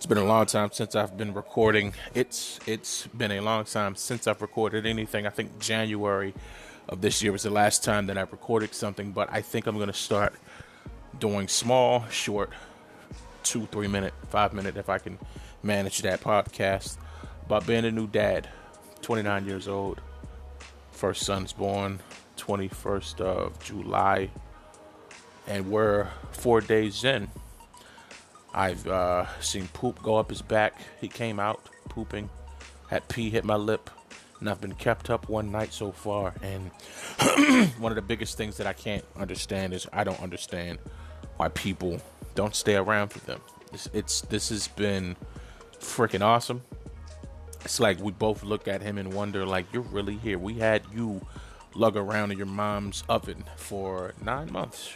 It's been a long time since I've been recording. It's it's been a long time since I've recorded anything. I think January of this year was the last time that I recorded something, but I think I'm going to start doing small, short, two, three minute, five minute, if I can manage that podcast about being a new dad. 29 years old. First son's born 21st of July, and we're four days in. I've uh, seen poop go up his back. He came out pooping, had pee hit my lip, and I've been kept up one night so far. And one of the biggest things that I can't understand is I don't understand why people don't stay around for them. It's, it's this has been freaking awesome. It's like we both look at him and wonder, like, you're really here. We had you lug around in your mom's oven for nine months.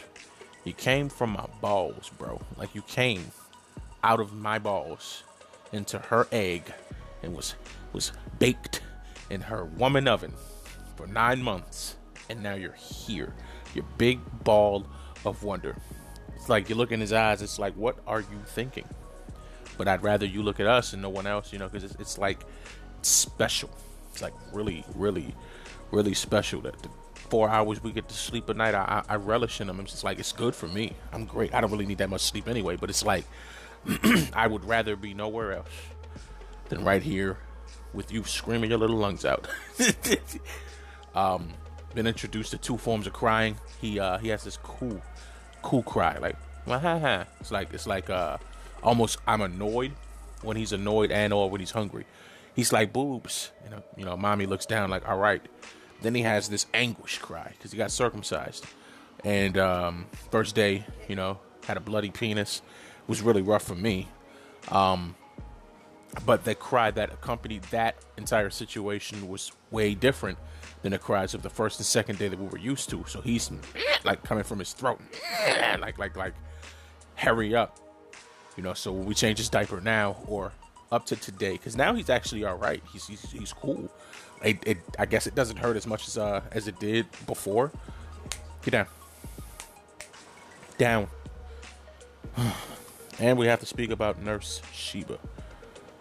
You came from my balls, bro. Like you came out of my balls into her egg and was was baked in her woman oven for nine months. And now you're here your big ball of wonder. It's like you look in his eyes it's like what are you thinking? But i'd rather you look at us and no one else you know because it's, it's like special. It's like really really really special that the four hours we get to sleep at night i, I relish in them it's just like it's good for me. I'm great. I don't really need that much sleep anyway but it's like I would rather be nowhere else than right here with you screaming your little lungs out. um, been introduced to two forms of crying. He uh, he has this cool, cool cry, like Wah-ha-ha. it's like it's like uh, almost I'm annoyed when he's annoyed and or when he's hungry. He's like boobs, you know. You know, mommy looks down like all right. Then he has this anguish cry because he got circumcised, and um, first day, you know, had a bloody penis was really rough for me. Um, but the cry that accompanied that entire situation was way different than the cries of the first and second day that we were used to. So he's like coming from his throat, like like like hurry up, you know. So when we change his diaper now or up to today, because now he's actually all right. He's he's, he's cool. It, it, I guess it doesn't hurt as much as uh as it did before. Get down. Down. And we have to speak about Nurse Sheba.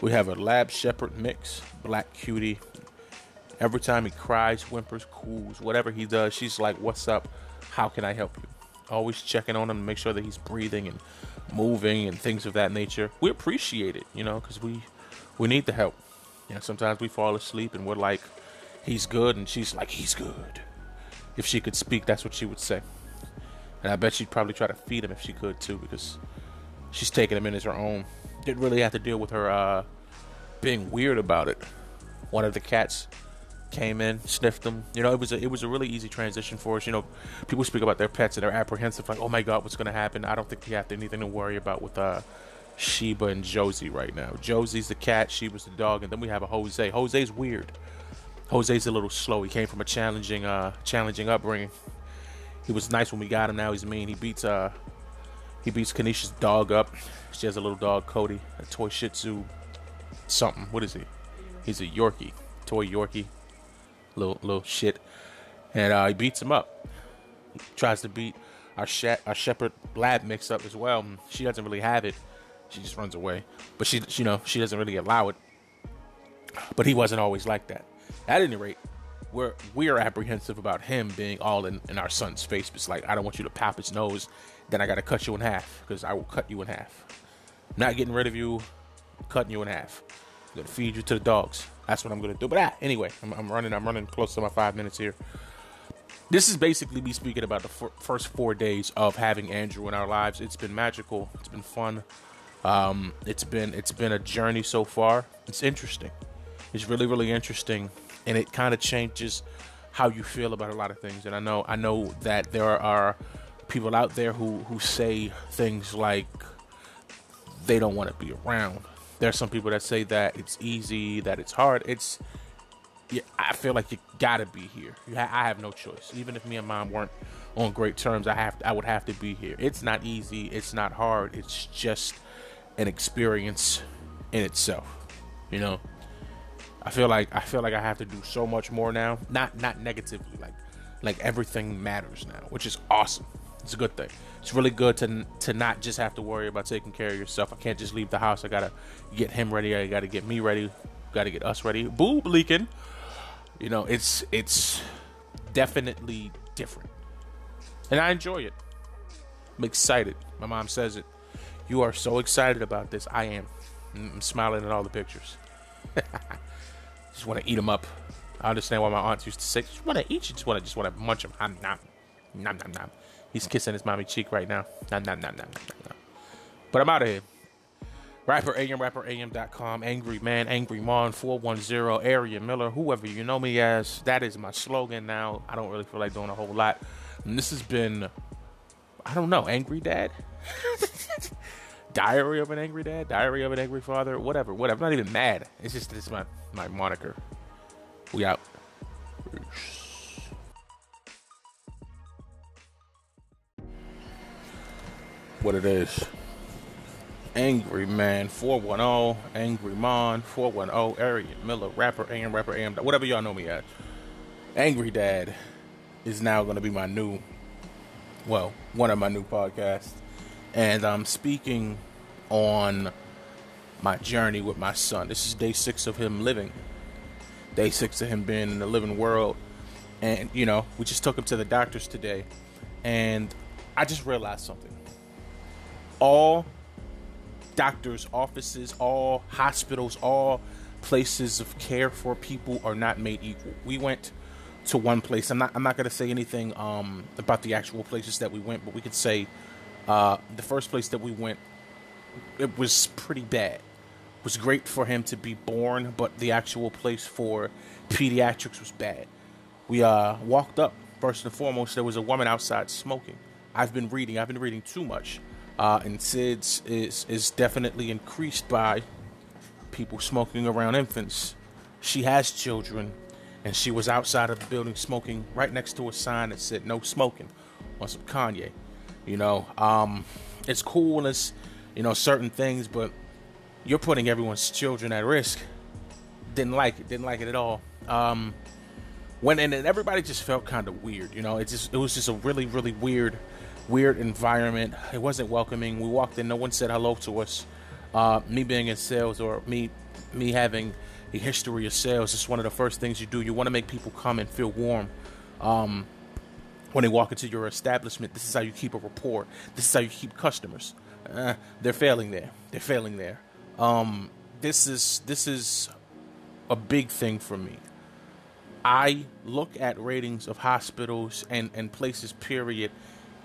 We have a lab shepherd mix, black cutie. Every time he cries, whimpers, coos, whatever he does, she's like, What's up? How can I help you? Always checking on him to make sure that he's breathing and moving and things of that nature. We appreciate it, you know, because we we need the help. You know, sometimes we fall asleep and we're like, He's good, and she's like, He's good. If she could speak, that's what she would say. And I bet she'd probably try to feed him if she could too, because she's taking them in as her own. Didn't really have to deal with her uh, being weird about it. One of the cats came in, sniffed them. You know, it was a, it was a really easy transition for us. You know, people speak about their pets and they're apprehensive, like, oh my god, what's going to happen? I don't think we have to, anything to worry about with uh, Sheba and Josie right now. Josie's the cat, Sheba's the dog, and then we have a Jose. Jose's weird. Jose's a little slow. He came from a challenging, uh, challenging upbringing. He was nice when we got him. Now he's mean. He beats uh, he beats Kanisha's dog up. She has a little dog, Cody, a toy Shih Tzu, something. What is he? He's a Yorkie, toy Yorkie, little little shit, and uh, he beats him up. He tries to beat our she- our shepherd lab mix up as well. She doesn't really have it. She just runs away, but she, you know she doesn't really allow it. But he wasn't always like that. At any rate, we're we're apprehensive about him being all in, in our son's face. It's like I don't want you to pop his nose then I got to cut you in half because I will cut you in half. Not getting rid of you, cutting you in half. I'm gonna feed you to the dogs. That's what I'm gonna do. But ah, anyway, I'm, I'm running. I'm running close to my five minutes here. This is basically me speaking about the f- first four days of having Andrew in our lives. It's been magical. It's been fun. Um, it's been it's been a journey so far. It's interesting. It's really really interesting, and it kind of changes how you feel about a lot of things. And I know I know that there are people out there who who say things like they don't want to be around. There's some people that say that it's easy, that it's hard. It's yeah, I feel like you gotta be here. Ha- I have no choice. Even if me and mom weren't on great terms, I have I would have to be here. It's not easy. It's not hard. It's just an experience in itself. You know, I feel like I feel like I have to do so much more now. Not not negatively, like like everything matters now, which is awesome It's a good thing. It's really good to to not just have to worry about taking care of yourself. I can't just leave the house. I gotta get him ready. I gotta get me ready. Gotta get us ready. Boob leaking. You know, it's it's definitely different, and I enjoy it. I'm excited. My mom says it. You are so excited about this. I am. Mm, I'm smiling at all the pictures. just want to eat them up. I understand why my aunts used to say, "Just want to eat you. Just want to, just want to munch them." Nom nom, nom nom nom. He's kissing his mommy cheek right now. Nom nom nom nom nom. But I'm out of here. Rapper AM, rapperam.com, Angry Man, Angry Mon, 410, Arian Miller, whoever you know me as. That is my slogan now. I don't really feel like doing a whole lot. And this has been, I don't know, Angry Dad? Diary of an Angry Dad? Diary of an Angry Father? Whatever, whatever. I'm not even mad. It's just, it's my, my moniker. We out. What it is. Angry Man 410, Angry Mon 410, Arian Miller, Rapper AM, Rapper AM, whatever y'all know me as. Angry Dad is now going to be my new, well, one of my new podcasts. And I'm speaking on my journey with my son. This is day six of him living, day six of him being in the living world. And, you know, we just took him to the doctors today. And I just realized something. All doctors' offices, all hospitals, all places of care for people are not made equal. We went to one place. I'm not. I'm not going to say anything um, about the actual places that we went, but we could say uh, the first place that we went, it was pretty bad. It was great for him to be born, but the actual place for pediatrics was bad. We uh, walked up. First and foremost, there was a woman outside smoking. I've been reading. I've been reading too much uh, and SIDS is is definitely increased by people smoking around infants. She has children, and she was outside of the building smoking right next to a sign that said "No smoking" on some Kanye. You know, um, it's cool and it's you know certain things, but you're putting everyone's children at risk. Didn't like it. Didn't like it at all. Um, when and everybody just felt kind of weird. You know, it just it was just a really really weird weird environment. It wasn't welcoming. We walked in, no one said hello to us. Uh, me being in sales or me me having a history of sales, it's one of the first things you do. You want to make people come and feel warm. Um, when they walk into your establishment, this is how you keep a rapport. This is how you keep customers. Uh, they're failing there. They're failing there. Um, this is this is a big thing for me. I look at ratings of hospitals and, and places, period,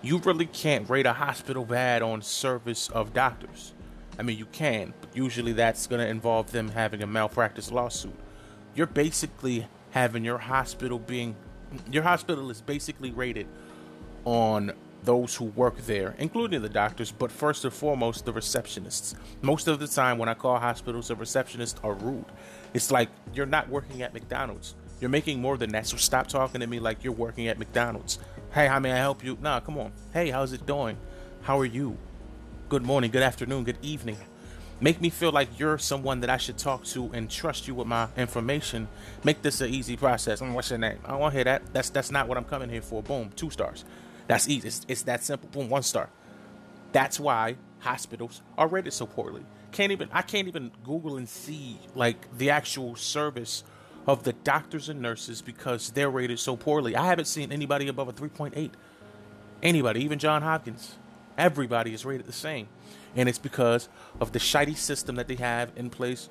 you really can't rate a hospital bad on service of doctors. I mean, you can, but usually that's going to involve them having a malpractice lawsuit. You're basically having your hospital being, your hospital is basically rated on those who work there, including the doctors, but first and foremost, the receptionists. Most of the time, when I call hospitals, the receptionists are rude. It's like you're not working at McDonald's. You're making more than that, so stop talking to me like you're working at McDonald's. Hey, how may I help you? Nah, come on. Hey, how's it doing? How are you? Good morning, good afternoon, good evening. Make me feel like you're someone that I should talk to and trust you with my information. Make this an easy process. What's your name? I don't want to hear that. That's that's not what I'm coming here for. Boom, two stars. That's easy. It's, it's that simple. Boom, one star. That's why hospitals are rated so poorly. Can't even I can't even Google and see like the actual service of the doctors and nurses because they're rated so poorly. I haven't seen anybody above a 3.8. Anybody, even John Hopkins. Everybody is rated the same. And it's because of the shitey system that they have in place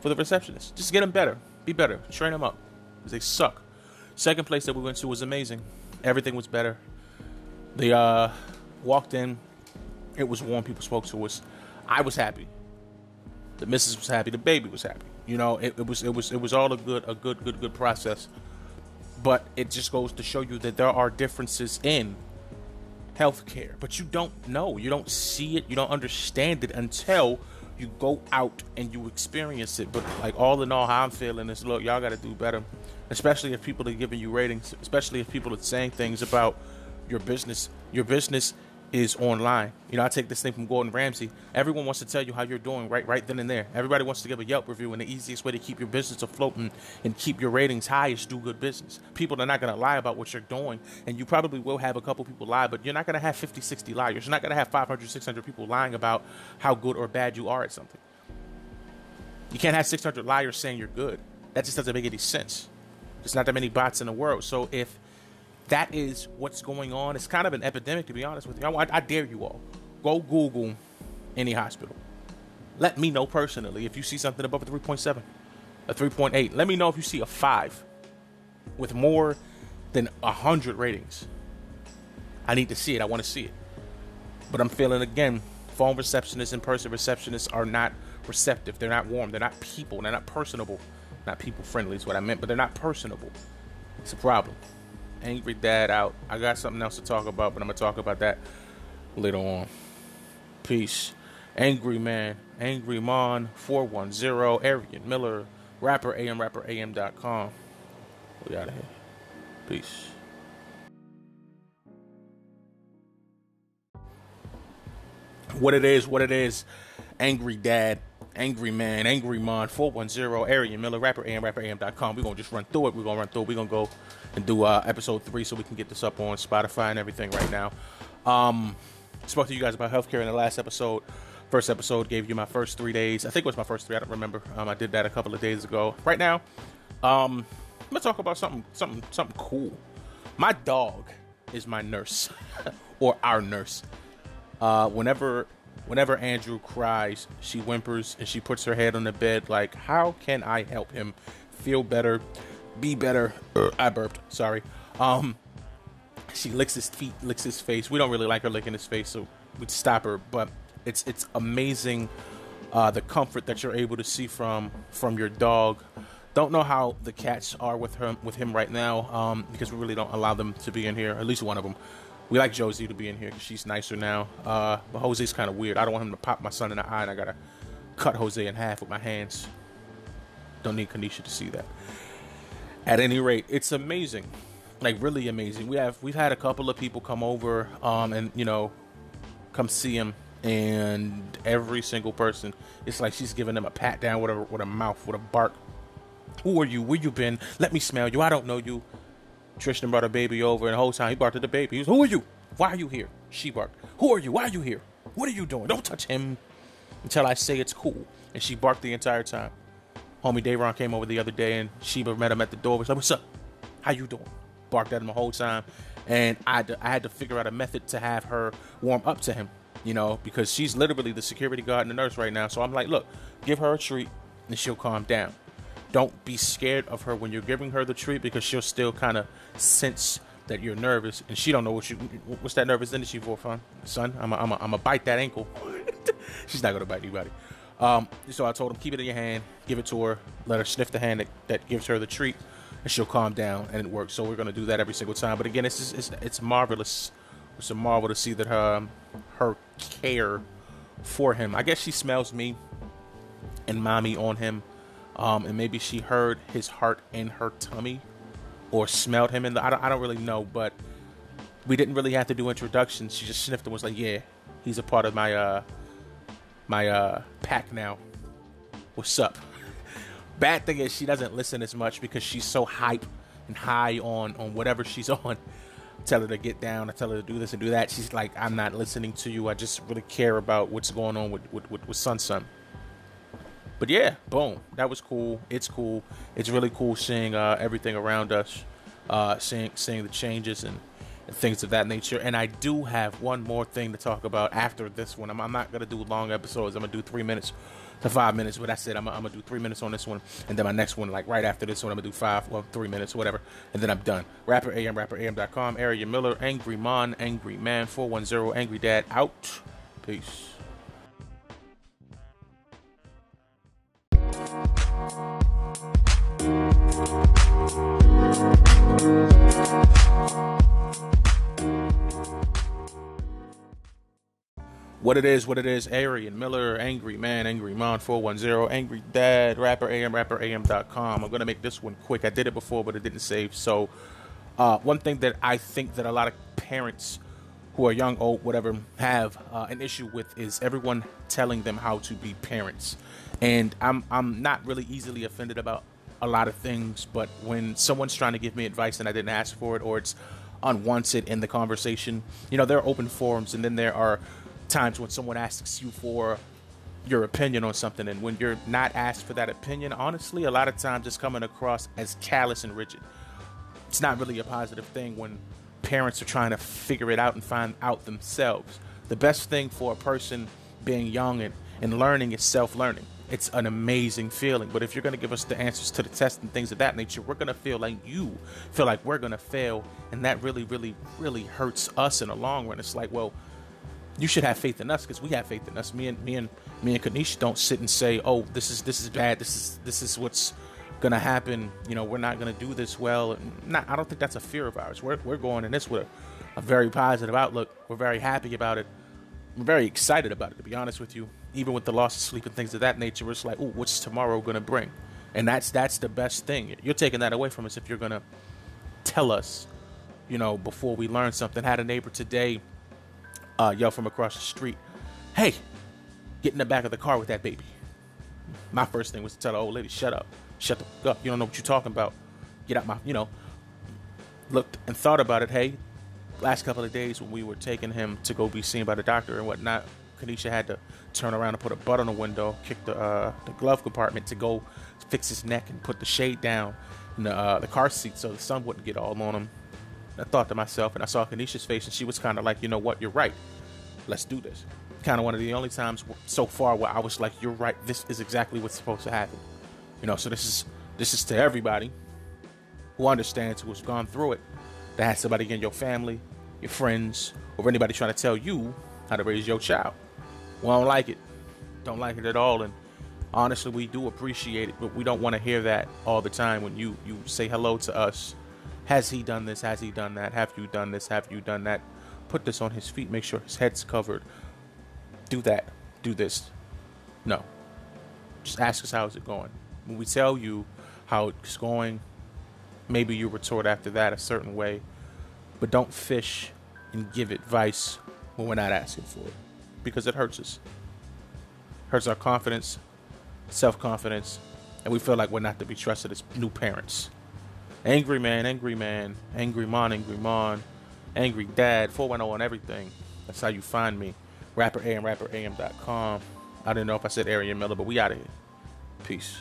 for the receptionists. Just get them better. Be better. Train them up. Because they suck. Second place that we went to was amazing. Everything was better. They uh, walked in. It was warm. People spoke to us. I was happy. The missus was happy. The baby was happy. You know, it, it was it was it was all a good a good good good process. But it just goes to show you that there are differences in healthcare, but you don't know, you don't see it, you don't understand it until you go out and you experience it. But like all in all, how I'm feeling is, look, y'all got to do better, especially if people are giving you ratings, especially if people are saying things about your business. Your business is online. You know, I take this thing from Gordon Ramsay. Everyone wants to tell you how you're doing right right then and there. Everybody wants to give a Yelp review, and the easiest way to keep your business afloat and, and keep your ratings high is do good business. People are not going to lie about what you're doing, and you probably will have a couple people lie, but you're not going to have 50, 60 liars. You're not going to have 500, 600 people lying about how good or bad you are at something. You can't have 600 liars saying you're good. That just doesn't make any sense. There's not that many bots in the world. So if that is what's going on. It's kind of an epidemic, to be honest with you. I, I, dare you all go Google any hospital. Let me know personally if you see something above a 3.7, a 3.8. Let me know if you see a 5 with more than 100 ratings. I need to see it. I want to see it. But I'm feeling again, phone receptionists in person receptionists are not receptive. They're not warm. They're not people. They're not personable. Not people friendly is what I meant, but they're not personable. It's a problem. Angry Dad out. I got something else to talk about, but I'm gonna talk about that later on. Peace. Angry Man, Angry Mon, 410, Arian Miller, rapper AM, rapper AM.com. We out of here. Peace. What it is, what it is. Angry Dad, Angry Man, Angry Mon, 410, Arian Miller, rapper AM, rapper AM.com. We're gonna just run through it. We're gonna run through it. We're gonna go and do uh, episode three so we can get this up on Spotify and everything right now. Um, spoke to you guys about healthcare in the last episode. First episode gave you my first three days. I think it was my first three. I don't remember. Um, I did that a couple of days ago. Right now, um, I'm gonna talk about something, something, something cool. My dog is my nurse, or our nurse. Uh, whenever, whenever Andrew cries, she whimpers and she puts her head on the bed. Like, how can I help him feel better? be better. I burped. Sorry. Um, she licks his feet, licks his face. We don't really like her licking his face, so we'd stop her. But it's it's amazing uh, the comfort that you're able to see from from your dog. Don't know how the cats are with him with him right now um, because we really don't allow them to be in here. At least one of them. We like Josie to be in here because she's nicer now. Uh, but Jose's kind of weird. I don't want him to pop my son in the eye, and I gotta cut Jose in half with my hands. Don't need Kanisha to see that at any rate, it's amazing, like really amazing. We have we've had a couple of people come over, um, and you know, come see him, and every single person, it's like she's giving them a pat down with a with a mouth with a bark. Who are you? Where you been? Let me smell you. I don't know you. Tristan brought a baby over, and the whole time he barked at the baby. He was, Who are you? Why are you here? She barked. Who are you? Why are you here? What are you doing? Don't touch him until I say it's cool. And she barked the entire time. Homie Dayron came over the other day and Sheba met him at the door. Was like, "What's up? How you doing?" Barked at him the whole time, and I had to, I had to figure out a method to have her warm up to him. You know, because she's literally the security guard and the nurse right now. So I'm like, look, give her a treat and she'll calm down. Don't be scared of her when you're giving her the treat because she'll still kind of sense that you're nervous and she don't know what you what's that nervous energy for, fun son. I'm a, I'm a, I'm a bite that ankle. She's not gonna bite anybody. Um, so I told him, keep it in your hand, give it to her, let her sniff the hand that, that gives her the treat, and she'll calm down, and it works. So we're to do that every single time. But again, it's, it's it's marvelous. It's a marvel to see that her um, her care for him. I guess she smells me and mommy on him, um, and maybe she heard his heart in her tummy, or smelled him in the. I don't, I don't really know, but we didn't really have to do introductions. She just sniffed and was like, "Yeah, he's a part of my uh my uh pack now. What's up? Bad thing is she doesn't listen as much because she's so hype and high on on whatever she's on. tell her to get down. I tell her to do this and do that. She's like, I'm not listening to you. I just really care about what's going on with with, with, with Sun Sun. But yeah, boom. That was cool. It's cool. It's really cool seeing uh, everything around us, uh, seeing seeing the changes and and things of that nature. And I do have one more thing to talk about after this one. I'm, I'm not to do long episodes. I'm to do three minutes to five minutes. But that's it. I'm, I'm to do three minutes on this one. And then my next one, like right after this one, I'm to do five, well, three minutes, whatever. And then I'm done. Rapper AM, rapperam.com, Arian Miller, Angry Mon, Angry Man, 410, Angry Dad, out. Peace. What it is, what it is, Arian Miller, Angry Man, Angry Mon 410, Angry Dad, Rapper AM, Rapper RapperAM.com. I'm going to make this one quick. I did it before, but it didn't save. So, uh, one thing that I think that a lot of parents who are young, old, whatever, have uh, an issue with is everyone telling them how to be parents. And I'm I'm not really easily offended about a lot of things, but when someone's trying to give me advice and I didn't ask for it, or it's unwanted in the conversation, you know, there are open forums, and then there are times when someone asks you for your opinion on something, and when you're not asked for that opinion, honestly, a lot of times it's coming across as callous and rigid. It's not really a positive thing when parents are trying to figure it out and find out themselves. The best thing for a person being young and, and learning is self learning. It's an amazing feeling. But if you're going to give us the answers to the test and things of that nature, we're going to feel like you feel like we're going to fail. And that really, really, really hurts us in the long run. It's like, well, you should have faith in us because we have faith in us. Me and me and me and Kanisha don't sit and say, "Oh, this is this is bad. This is this is what's gonna happen. You know, we're not gonna do this well. Not, I don't think that's a fear of ours. We're we're going in this with a, a very positive outlook. We're very happy about it. We're very excited about it. To be honest with you, even with the loss of sleep and things of that nature, it's like, oh, what's tomorrow gonna bring? And that's that's the best thing. You're taking that away from us if you're gonna tell us, you know, before we learn something. had a neighbor today uh, yell from across the street, "Hey, get in the back of the car with that baby." My first thing was to tell the old lady, "Shut up." shut the fuck up. You don't know what you're talking about. Get out my, you know. Looked and thought about it. Hey, last couple of days when we were taking him to go be seen by the doctor and whatnot, Kanisha had to turn around and put a butt on the window, kick the uh, the glove compartment to go fix his neck and put the shade down in the, uh, the car seat so the sun wouldn't get all on him. I thought to myself, and I saw Kanisha's face, and she was kind of like, you know what, you're right. Let's do this. Kind of one of the only times so far where I was like, you're right. This is exactly what's supposed to happen. You know, so this is this is to everybody who understands who has gone through it. That has somebody in your family, your friends, or anybody trying to tell you how to raise your child. We don't like it. Don't like it at all. And honestly, we do appreciate it, but we don't want to hear that all the time when you you say hello to us. Has he done this? Has he done that? Have you done this? Have you done that? Put this on his feet. Make sure his head's covered. Do that. Do this. No. Just ask us how's it going when we tell you how it's going, maybe you retort after that a certain way, but don't fish and give advice when we're not asking for it because it hurts us. Hurts our confidence, self confidence, and we feel like we're not to be trusted as new parents. Angry man, angry man, angry mon, angry mon, angry dad, 410 on everything. That's how you find me. Rapper AM, rapperam.com. I didn't know if I said Arian Miller, but we out of here. Peace.